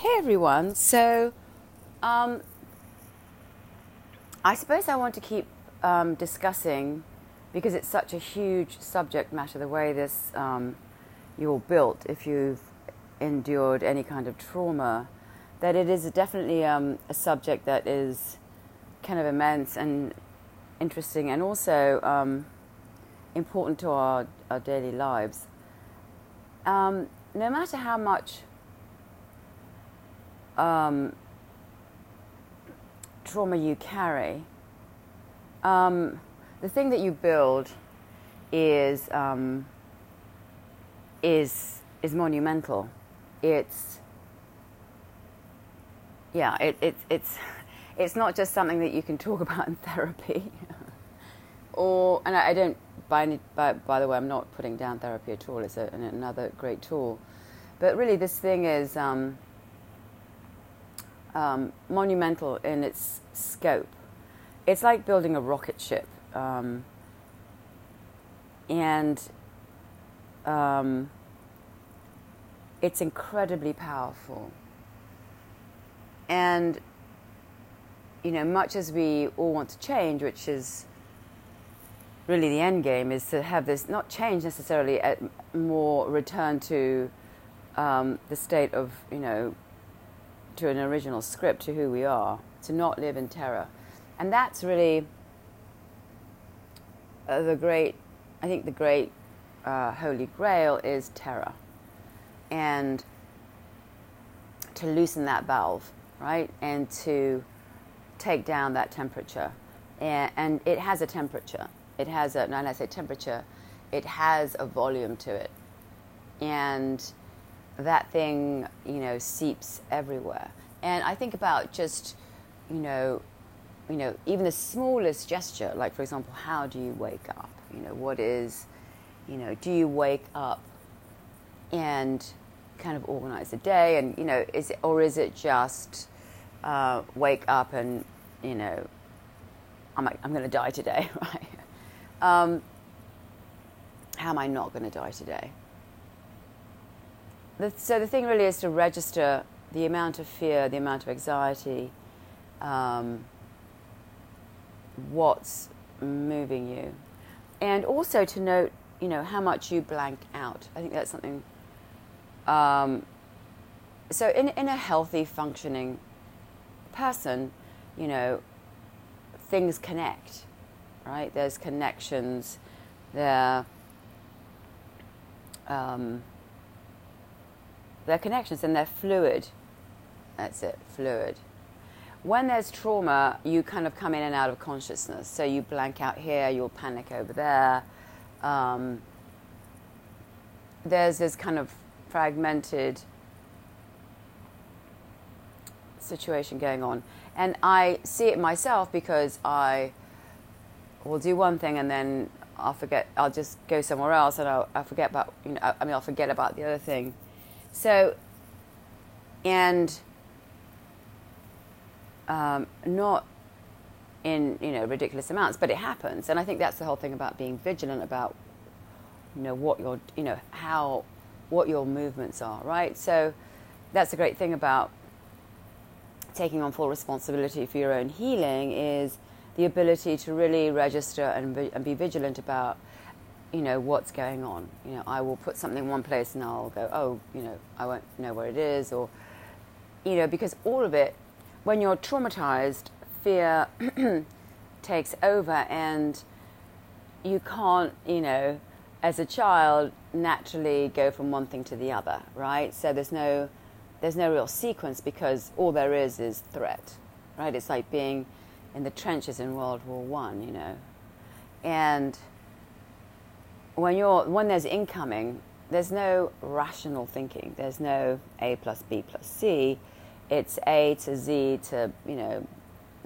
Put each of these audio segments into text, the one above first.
Hey everyone. So, um, I suppose I want to keep um, discussing because it's such a huge subject matter. The way this um, you're built, if you've endured any kind of trauma, that it is definitely um, a subject that is kind of immense and interesting, and also um, important to our, our daily lives. Um, no matter how much um, trauma you carry, um, the thing that you build is um, is is monumental. It's yeah, it, it, it's it's not just something that you can talk about in therapy, or and I, I don't by, any, by by the way, I'm not putting down therapy at all. It's a, another great tool, but really, this thing is. Um, um, monumental in its scope. It's like building a rocket ship. Um, and um, it's incredibly powerful. And, you know, much as we all want to change, which is really the end game, is to have this not change necessarily, at more return to um, the state of, you know, to an original script to who we are, to not live in terror. And that's really uh, the great, I think the great uh, holy grail is terror. And to loosen that valve, right? And to take down that temperature. And, and it has a temperature. It has a, and I say temperature, it has a volume to it. And that thing, you know, seeps everywhere. And I think about just, you know, you know, even the smallest gesture, like for example, how do you wake up? You know, what is, you know, do you wake up and kind of organize the day, and you know, is it, or is it just uh, wake up and you know, I'm like, I'm going to die today, right? Um, how am I not going to die today? The, so the thing really is to register the amount of fear, the amount of anxiety, um, what's moving you, and also to note, you know, how much you blank out. I think that's something. Um, so in in a healthy, functioning person, you know, things connect, right? There's connections. There. Um, they're connections and they're fluid. That's it, fluid. When there's trauma, you kind of come in and out of consciousness. So you blank out here, you'll panic over there. Um, there's this kind of fragmented situation going on. And I see it myself because I will do one thing and then I'll forget, I'll just go somewhere else and I'll, I'll forget about, you know, I mean, I'll forget about the other thing. So, and um, not in you know ridiculous amounts, but it happens, and I think that's the whole thing about being vigilant about you know what your you know how what your movements are, right? So that's the great thing about taking on full responsibility for your own healing is the ability to really register and, and be vigilant about you know what's going on. You know, I will put something in one place and I'll go, oh, you know, I won't know where it is, or you know, because all of it, when you're traumatized, fear takes over, and you can't, you know, as a child, naturally go from one thing to the other, right? So there's no there's no real sequence because all there is is threat, right? It's like being in the trenches in World War One, you know, and when you're when there's incoming, there's no rational thinking. There's no A plus B plus C. It's A to Z to you know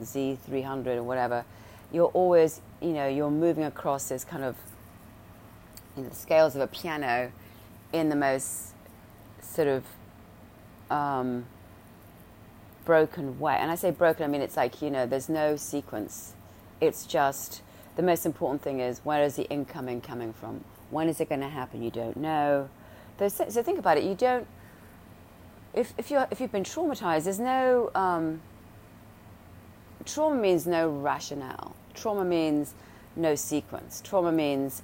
Z three hundred or whatever. You're always you know you're moving across this kind of you know the scales of a piano in the most sort of um, broken way. And I say broken, I mean it's like you know there's no sequence. It's just the most important thing is where is the incoming coming from? When is it going to happen? You don't know. So think about it. You don't. if, if, you're, if you've been traumatized, there's no. Um, trauma means no rationale. Trauma means no sequence. Trauma means,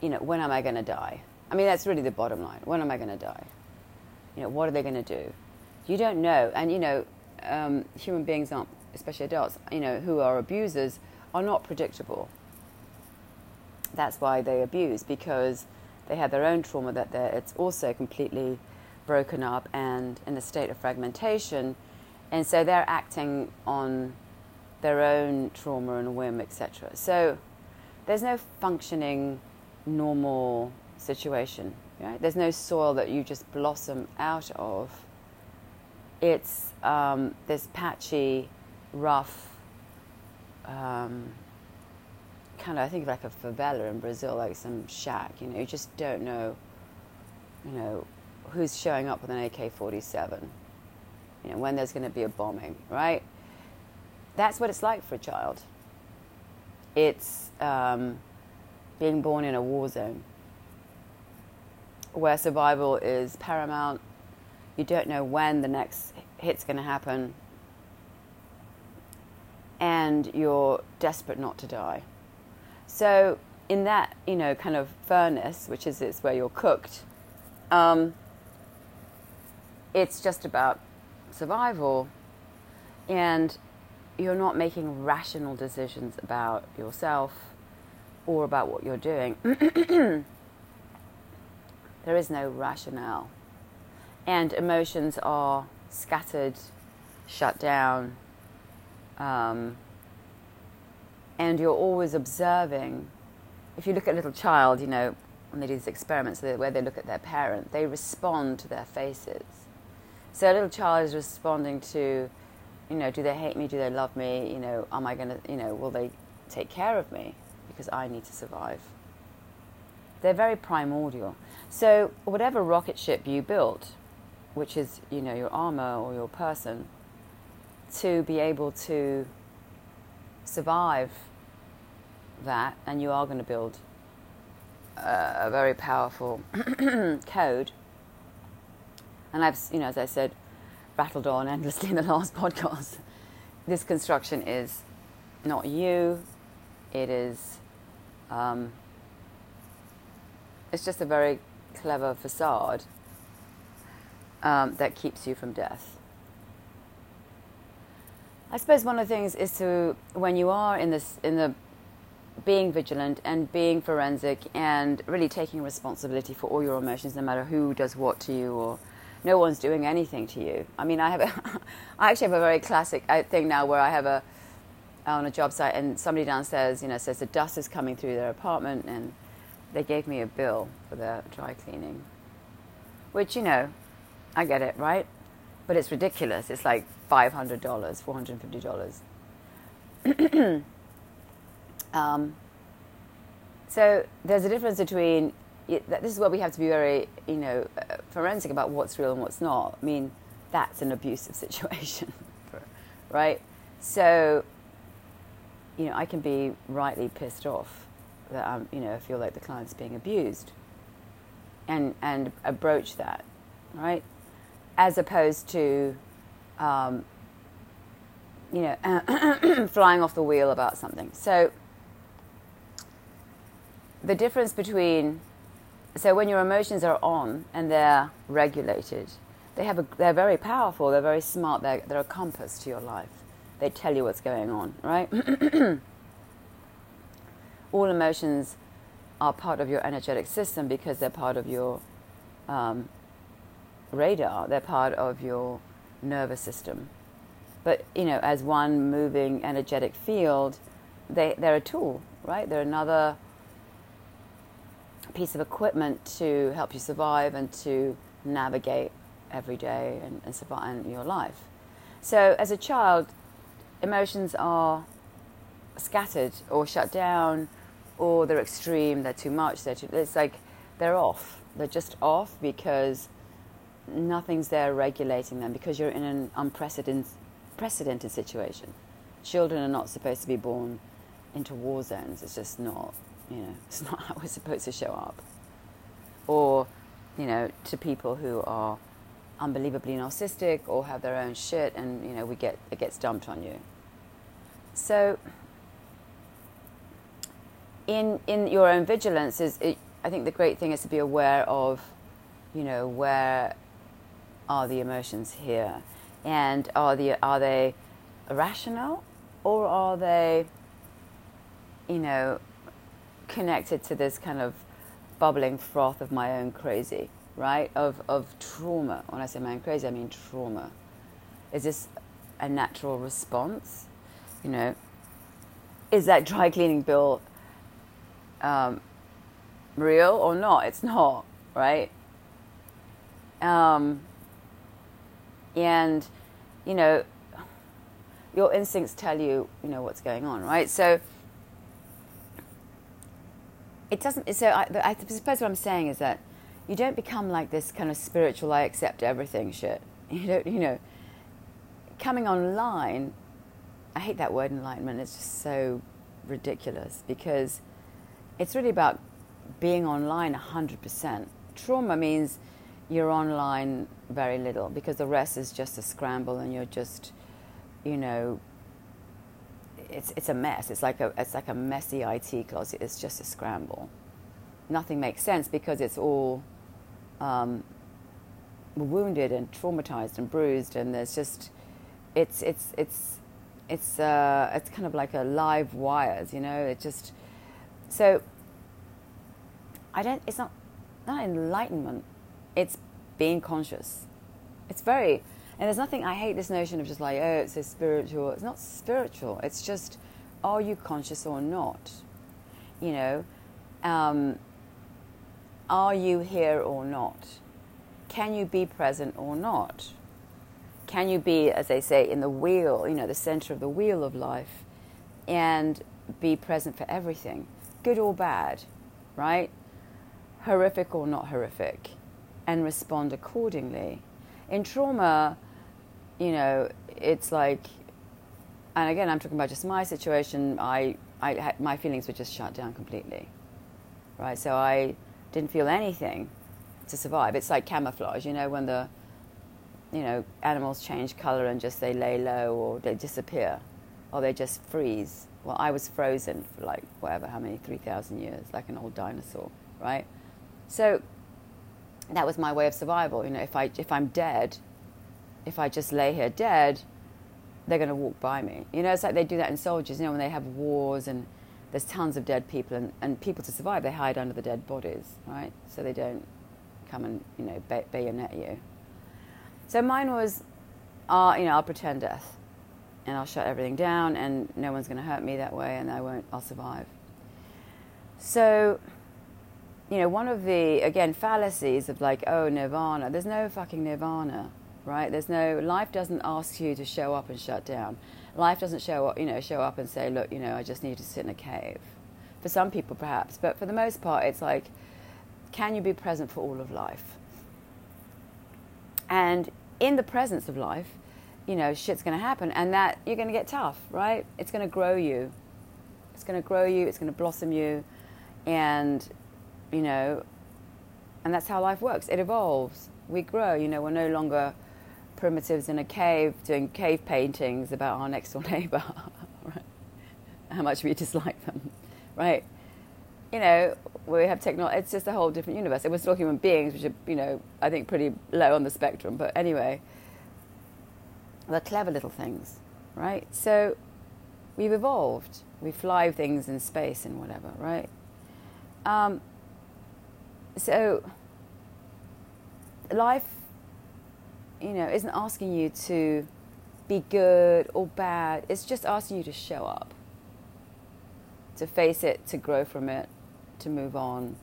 you know, when am I going to die? I mean, that's really the bottom line. When am I going to die? You know, what are they going to do? You don't know. And, you know, um, human beings aren't, especially adults, you know, who are abusers, are not predictable. That's why they abuse, because they have their own trauma that it's also completely broken up and in a state of fragmentation. And so they're acting on their own trauma and whim, etc. So there's no functioning, normal situation. Right? There's no soil that you just blossom out of. It's um, this patchy, rough, um, kind of, I think of like a favela in Brazil, like some shack. You know, you just don't know, you know, who's showing up with an AK-47. You know, when there's going to be a bombing, right? That's what it's like for a child. It's um, being born in a war zone where survival is paramount. You don't know when the next hit's going to happen. And you're desperate not to die. So, in that, you know, kind of furnace, which is it's where you're cooked, um, it's just about survival. And you're not making rational decisions about yourself or about what you're doing. there is no rationale. And emotions are scattered, shut down, um, and you're always observing. If you look at a little child, you know, when they do these experiments where they look at their parent, they respond to their faces. So a little child is responding to you know, do they hate me? Do they love me? You know, am I going to, you know, will they take care of me? Because I need to survive. They're very primordial. So, whatever rocket ship you built, which is, you know, your armor or your person, to be able to survive that, and you are going to build a, very powerful code. And I've, you know, as I said, rattled on endlessly in the last podcast. This construction is not you. It is. Um, it's just a very clever facade um, that keeps you from death. I suppose one of the things is to when you are in this in the being vigilant and being forensic and really taking responsibility for all your emotions, no matter who does what to you or no one's doing anything to you. I mean, I have a, I actually have a very classic uh, thing now where I have a on a job site and somebody downstairs, you know, says the dust is coming through their apartment and they gave me a bill for their dry cleaning, which you know, I get it, right? But it's ridiculous. It's like five hundred dollars, four hundred and fifty dollars. um, so there's a difference between this is where we have to be very, you know, uh, forensic about what's real and what's not. I mean, that's an abusive situation, right? So, you know, I can be rightly pissed off that I'm, you know, I feel like the client's being abused, and and approach that, right? As opposed to, um, you know, flying off the wheel about something. So, the difference between so when your emotions are on and they're regulated, they have a, they're very powerful, they're very smart, they're, they're a compass to your life. They tell you what's going on, right? All emotions are part of your energetic system because they're part of your um, radar, they're part of your nervous system. But, you know, as one moving energetic field, they, they're a tool, right? They're another piece of equipment to help you survive and to navigate every day and, and survive in your life. So, as a child, emotions are scattered or shut down, or they're extreme, they're too much, they're too, it's like they're off. They're just off because nothing's there regulating them because you're in an unprecedented precedented situation. Children are not supposed to be born into war zones. It's just not you know, it's not how we're supposed to show up. Or, you know, to people who are unbelievably narcissistic or have their own shit, and you know we get it gets dumped on you. So, in in your own vigilance is, it, I think the great thing is to be aware of, you know, where are the emotions here, and are the are they rational or are they, you know, connected to this kind of bubbling froth of my own crazy, right? Of of trauma. When I say my own crazy, I mean trauma. Is this a natural response? You know, is that dry cleaning bill um, real or not? It's not, right? Um, and you know, your instincts tell you, you know, what's going on, right? So it doesn't. So I, I suppose what I'm saying is that you don't become like this kind of spiritual, I accept everything shit. You don't, you know, coming online. I hate that word enlightenment. It's just so ridiculous because it's really about being online 100%. Trauma means you're online very little because the rest is just a scramble and you're just, you know, it's, it's a mess. It's like a, it's like a messy IT closet. It's just a scramble. Nothing makes sense because it's all um, wounded and traumatized and bruised, and there's just, it's, it's, it's, it's, uh, it's kind of like a live wires, you know. It just, so I don't. It's not not enlightenment. It's being conscious. It's very, and there's nothing. I hate this notion of just like oh, it's a spiritual. It's not spiritual. It's just, are you conscious or not? You know, um, are you here or not? Can you be present or not? Can you be, as they say, in the wheel, you know, the center of the wheel of life, and be present for everything, good or bad, right? horrific or not horrific, and respond accordingly. In trauma, you know, it's like, and again, I'm talking about just my situation. I, I had, my feelings were just shut down completely, right? So I didn't feel anything to survive. It's like camouflage, you know, when the, you know, animals change color and just they lay low or they disappear, or they just freeze. Well, I was frozen for like whatever, how many, three thousand years, like an old dinosaur, right? So that was my way of survival. You know, if I if I'm dead, if I just lay here dead, they're going to walk by me. You know, it's like they do that in soldiers. You know, when they have wars and there's tons of dead people and, and people to survive, they hide under the dead bodies, right? So they don't come and you know bay- bayonet you. So mine was, uh, you know, I'll pretend death, and I'll shut everything down, and no one's going to hurt me that way, and I won't. I'll survive. So you know, one of the, again, fallacies of like, oh, nirvana, there's no fucking nirvana, right? There's no, life doesn't ask you to show up and shut down. Life doesn't show up, you know, show up and say, look, you know, I just need to sit in a cave. For some people, perhaps, but for the most part, it's like, can you be present for all of life? And in the presence of life, you know, shit's going to happen, and that you're going to get tough, right? It's going to grow you. It's going to grow you. It's going to blossom you, and you know, and that's how life works. It evolves. We grow. You know, we're no longer primitives in a cave doing cave paintings about our next door neighbor, right? How much we dislike them, right? You know, we have technology. It's just a whole different universe. And we're still human beings, which are, you know, I think pretty low on the spectrum. But anyway, they're clever little things, right? So we've evolved. We fly things in space and whatever, right? Um, so life you know isn't asking you to be good or bad. It's just asking you to show up to face it to grow from it to move on.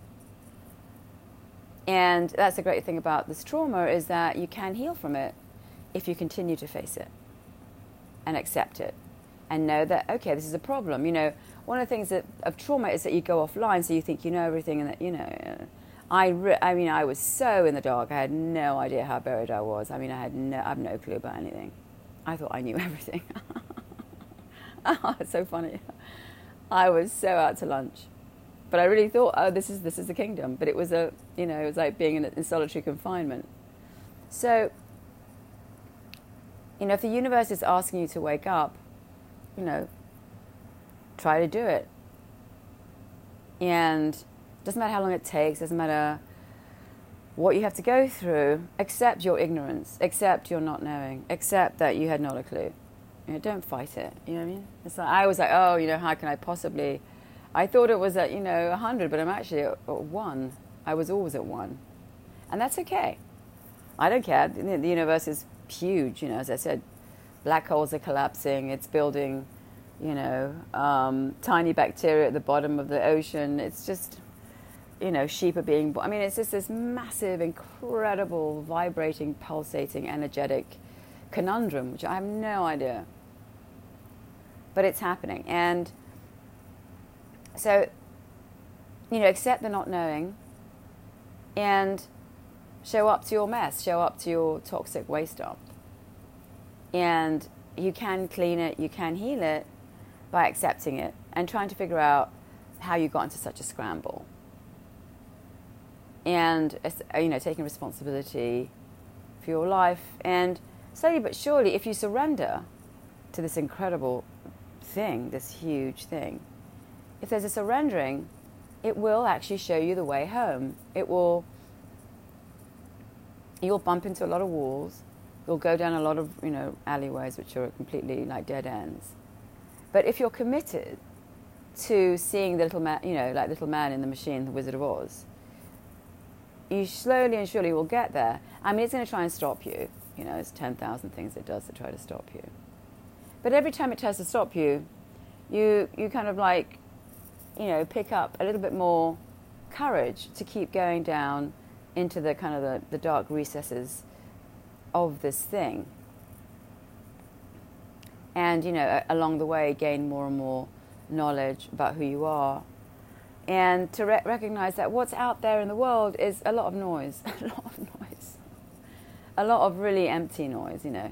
And that's the great thing about this trauma is that you can heal from it if you continue to face it and accept it and know that okay this is a problem. You know one of the things that, of trauma is that you go offline so you think you know everything and that you know I, re- I mean, I was so in the dark. I had no idea how buried I was. I mean, I had no, I have no clue about anything. I thought I knew everything. oh, it's so funny. I was so out to lunch, but I really thought, oh, this is this is the kingdom. But it was a, you know, it was like being in, in solitary confinement. So you know, if the universe is asking you to wake up, you know, try to do it. And doesn't matter how long it takes, doesn't matter what you have to go through, accept your ignorance, accept your not knowing, accept that you had not a clue. You know, don't fight it. You know what I mean? It's like I was like, oh, you know, how can I possibly? I thought it was at you know hundred, but I'm actually at, at one. I was always at one, and that's okay. I don't care. The, the universe is huge. You know, as I said, black holes are collapsing. It's building, you know, um, tiny bacteria at the bottom of the ocean. It's just, you know, sheep are being. I mean, it's just this massive, incredible, vibrating, pulsating, energetic conundrum, which I have no idea. But it's happening. And so, you know, accept the not knowing and show up to your mess, show up to your toxic waste dump. And you can clean it, you can heal it by accepting it and trying to figure out how you got into such a scramble. And, you know, taking responsibility for your life and slowly but surely, if you surrender to this incredible thing, this huge thing, if there's a surrendering, it will actually show you the way home. It will, you'll bump into a lot of walls. You'll go down a lot of, you know, alleyways which are completely like dead ends. But if you're committed to seeing the little man, you know, like little man in the machine, the Wizard of Oz, you slowly and surely will get there. I mean, it's going to try and stop you. You know, it's 10,000 things it does to try to stop you. But every time it tries to stop you, you, you kind of like, you know, pick up a little bit more courage to keep going down into the kind of the, the dark recesses of this thing. And, you know, along the way, gain more and more knowledge about who you are. And to re- recognize that what's out there in the world is a lot of noise, a lot of noise a lot of really empty noise, you know.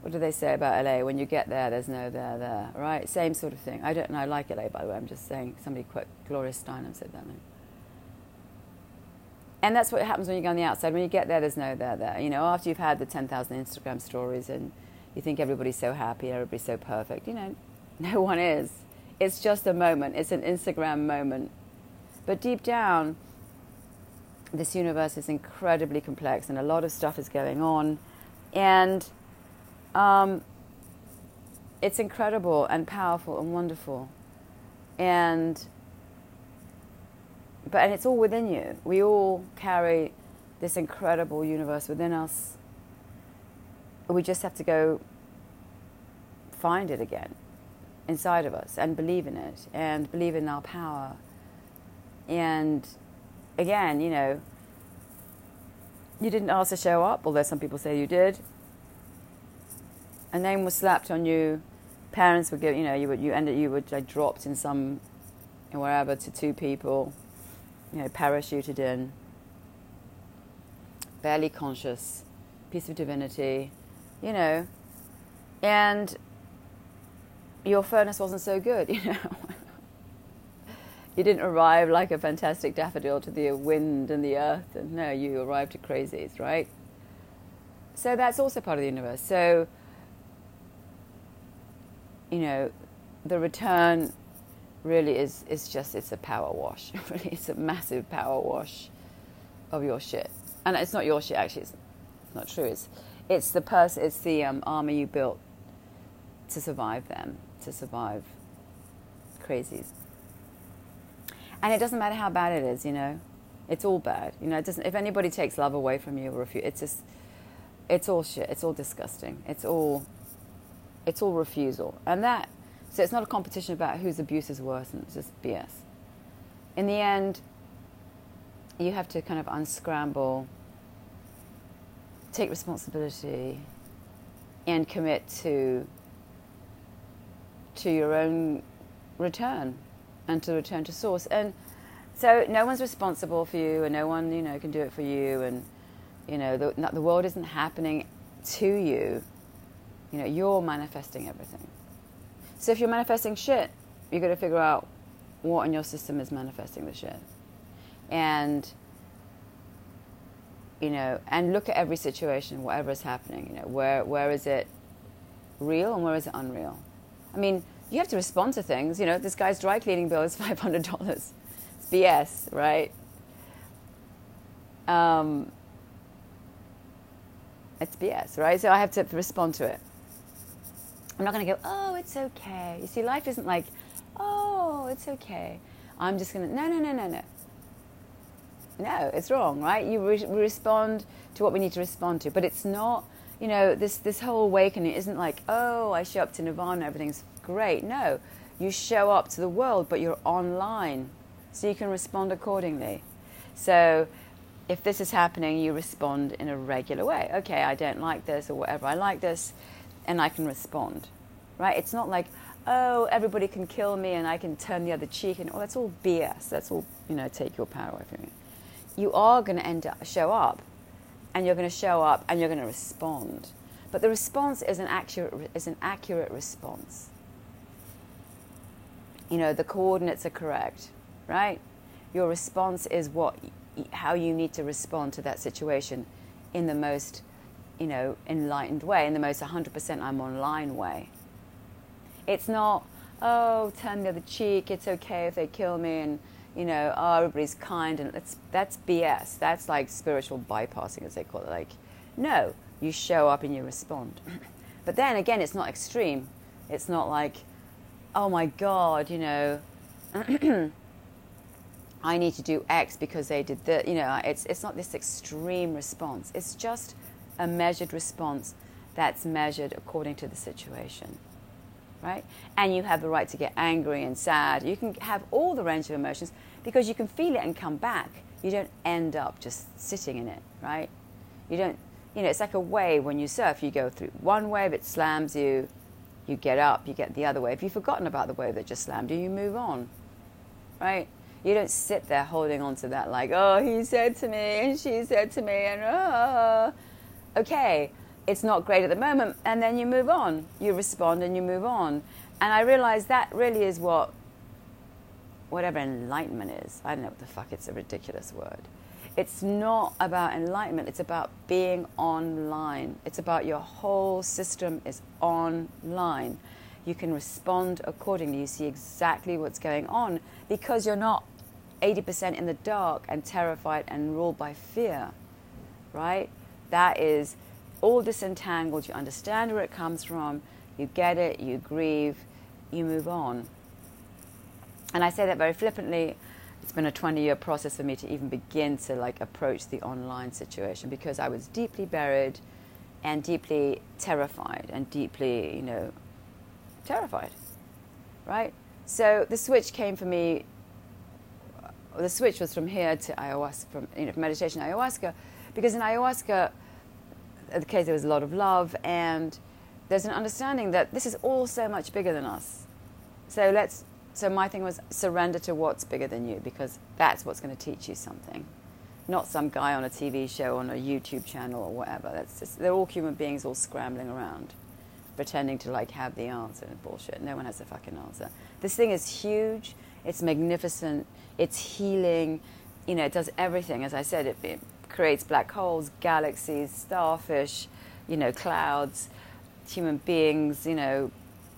What do they say about LA? When you get there, there's no there there, right? Same sort of thing. I don't know. I like LA, by the way. I'm just saying. Somebody quote Gloria Steinem said that. And that's what happens when you go on the outside. When you get there, there's no there there. You know, after you've had the 10,000 Instagram stories and you think everybody's so happy, everybody's so perfect, you know, no one is. It's just a moment. It's an Instagram moment. But deep down, this universe is incredibly complex and a lot of stuff is going on. And um, it's incredible and powerful and wonderful. And but and it's all within you. We all carry this incredible universe within us. We just have to go find it again inside of us and believe in it and believe in our power. And again, you know, you didn't ask to show up, although some people say you did. A name was slapped on you. Parents would give, you know, you would, you ended, you would like, dropped in some, wherever to two people, you know, parachuted in, barely conscious, piece of divinity, you know, and your furnace wasn't so good, you know you didn't arrive like a fantastic daffodil to the wind and the earth. And no, you arrived to crazies, right? So that's also part of the universe. So, you know, the return really is, is just, it's a power wash. really, it's a massive power wash of your shit. And it's not your shit, actually, it's not true. It's, it's the person, it's the um, you built to survive them, to survive crazies. And it doesn't matter how bad it is, you know. It's all bad. You know, it doesn't if anybody takes love away from you or if you it's just it's all shit. It's all disgusting. It's all it's all refusal. And that so it's not a competition about whose abuse is worse and it's just BS. In the end, you have to kind of unscramble, take responsibility, and commit to to your own return and to return to source. And so no one's responsible for you, and no one you know can do it for you, and you know the, the world isn't happening to you. You know you're manifesting everything. So if you're manifesting shit, you've got to figure out what in your system is manifesting the shit, and you know, and look at every situation, whatever is happening. You know, where where is it real and where is it unreal? I mean, you have to respond to things. You know, this guy's dry cleaning bill is five hundred dollars. It's BS, right? Um, it's BS, right? So I have to respond to it. I'm not going to go, oh, it's okay. You see, life isn't like, oh, it's okay. I'm just going to, no, no, no, no, no. No, it's wrong, right? You re- respond to what we need to respond to, but it's not, you know, this, this whole awakening isn't like, oh, I show up to Nirvana, everything's great. No, you show up to the world, but you're online, so you can respond accordingly. So if this is happening, you respond in a regular way. Okay, I don't like this or whatever. I like this and I can respond, right? It's not like, oh, everybody can kill me and I can turn the other cheek and oh, that's all BS. That's all, you know, take your power away from you. You are going to end up, show up and you're going to show up and you're going to respond. But the response is an accurate, is an accurate response. You know, the coordinates are correct, right? Your response is what, how you need to respond to that situation in the most you know, enlightened way, in the most 100% I'm online way. It's not, oh, turn the other cheek, it's okay if they kill me, and, you know, oh, everybody's kind, and it's, that's BS. That's like spiritual bypassing, as they call it. Like, no, you show up and you respond. but then again, it's not extreme. It's not like, oh my God, you know, I need to do X because they did that. You know, it's, it's not this extreme response. It's just a measured response that's measured according to the situation. Right? And you have the right to get angry and sad. You can have all the range of emotions because you can feel it and come back. You don't end up just sitting in it, right? You don't, you know, it's like a wave when you surf. You go through one wave, it slams you, you get up, you get the other wave. If you've forgotten about the wave that just slammed you, you move on, right? You don't sit there holding on to that like, oh, he said to me and she said to me and oh, okay, it's not great at the moment, and then you move on. You respond and you move on. And I realized that really is what, whatever enlightenment is. I don't know what the fuck, it's a ridiculous word. It's not about enlightenment, it's about being online. It's about your whole system is online. You can respond accordingly. You see exactly what's going on because you're not 80% in the dark and terrified and ruled by fear, right? that is all disentangled. You understand where it comes from, you get it, you grieve, you move on. And I say that very flippantly. It's been a 20 year process for me to even begin to like approach the online situation because I was deeply buried and deeply terrified and deeply, you know, terrified. Right? So the switch came for me the switch was from here to ayahuasca, from you know, meditation ayahuasca, because in ayahuasca, the case there was a lot of love, and there's an understanding that this is all so much bigger than us. So let's. So my thing was surrender to what's bigger than you, because that's what's going to teach you something, not some guy on a TV show on a YouTube channel or whatever. That's just they're all human beings, all scrambling around, pretending to like have the answer and bullshit. No one has the fucking answer. This thing is huge. It's magnificent. It's healing. You know, it does everything. As I said, it, it creates black holes, galaxies, starfish, you know, clouds, human beings, you know,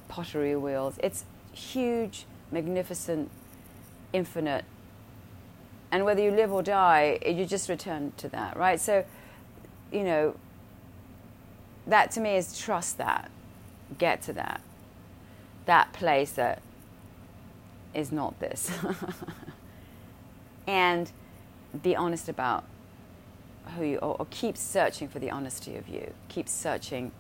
pottery wheels. It's huge, magnificent, infinite. And whether you live or die, you just return to that, right? So, you know, that to me is trust that, get to that, that place that is not this. and be honest about who you or, keep searching for the honesty of you. Keep searching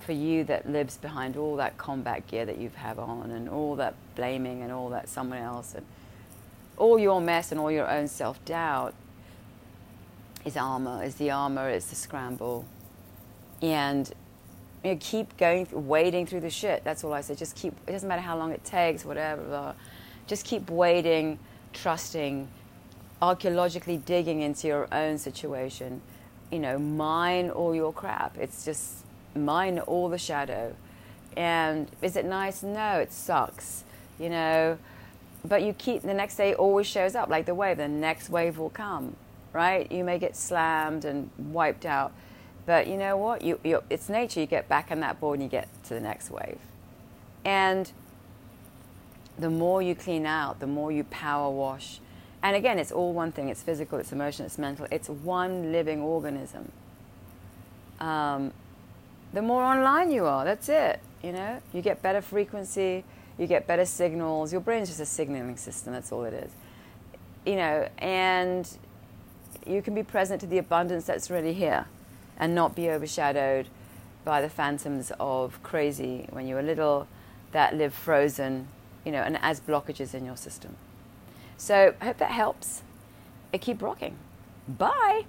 for you that lives behind all that combat gear that you have on and all that blaming and all that someone else and all your mess and all your own self doubt is armor, is the armor, is the scramble. And you know, keep going, wading through the shit. That's all I say. Just keep, it doesn't matter how long it takes, whatever. Blah. Just keep wading, trusting, archaeologically digging into your own situation. You know, mine all your crap. It's just mine all the shadow. And is it nice? No, it sucks. You know, but you keep the next day always shows up like the wave. The next wave will come. right? You may get slammed and wiped out, but you know what? You, it's nature. You get back on that board and you get to the next wave. And the more you clean out, the more you power wash. And again, it's all one thing it's physical, it's emotional, it's mental, it's one living organism. Um, the more online you are, that's it. You know, you get better frequency, you get better signals. Your brain is just a signaling system, that's all it is. You know, and you can be present to the abundance that's already here and not be overshadowed by the phantoms of crazy when you were little that live frozen, you know, and as blockages in your system. So I hope that helps. I keep rocking. Bye.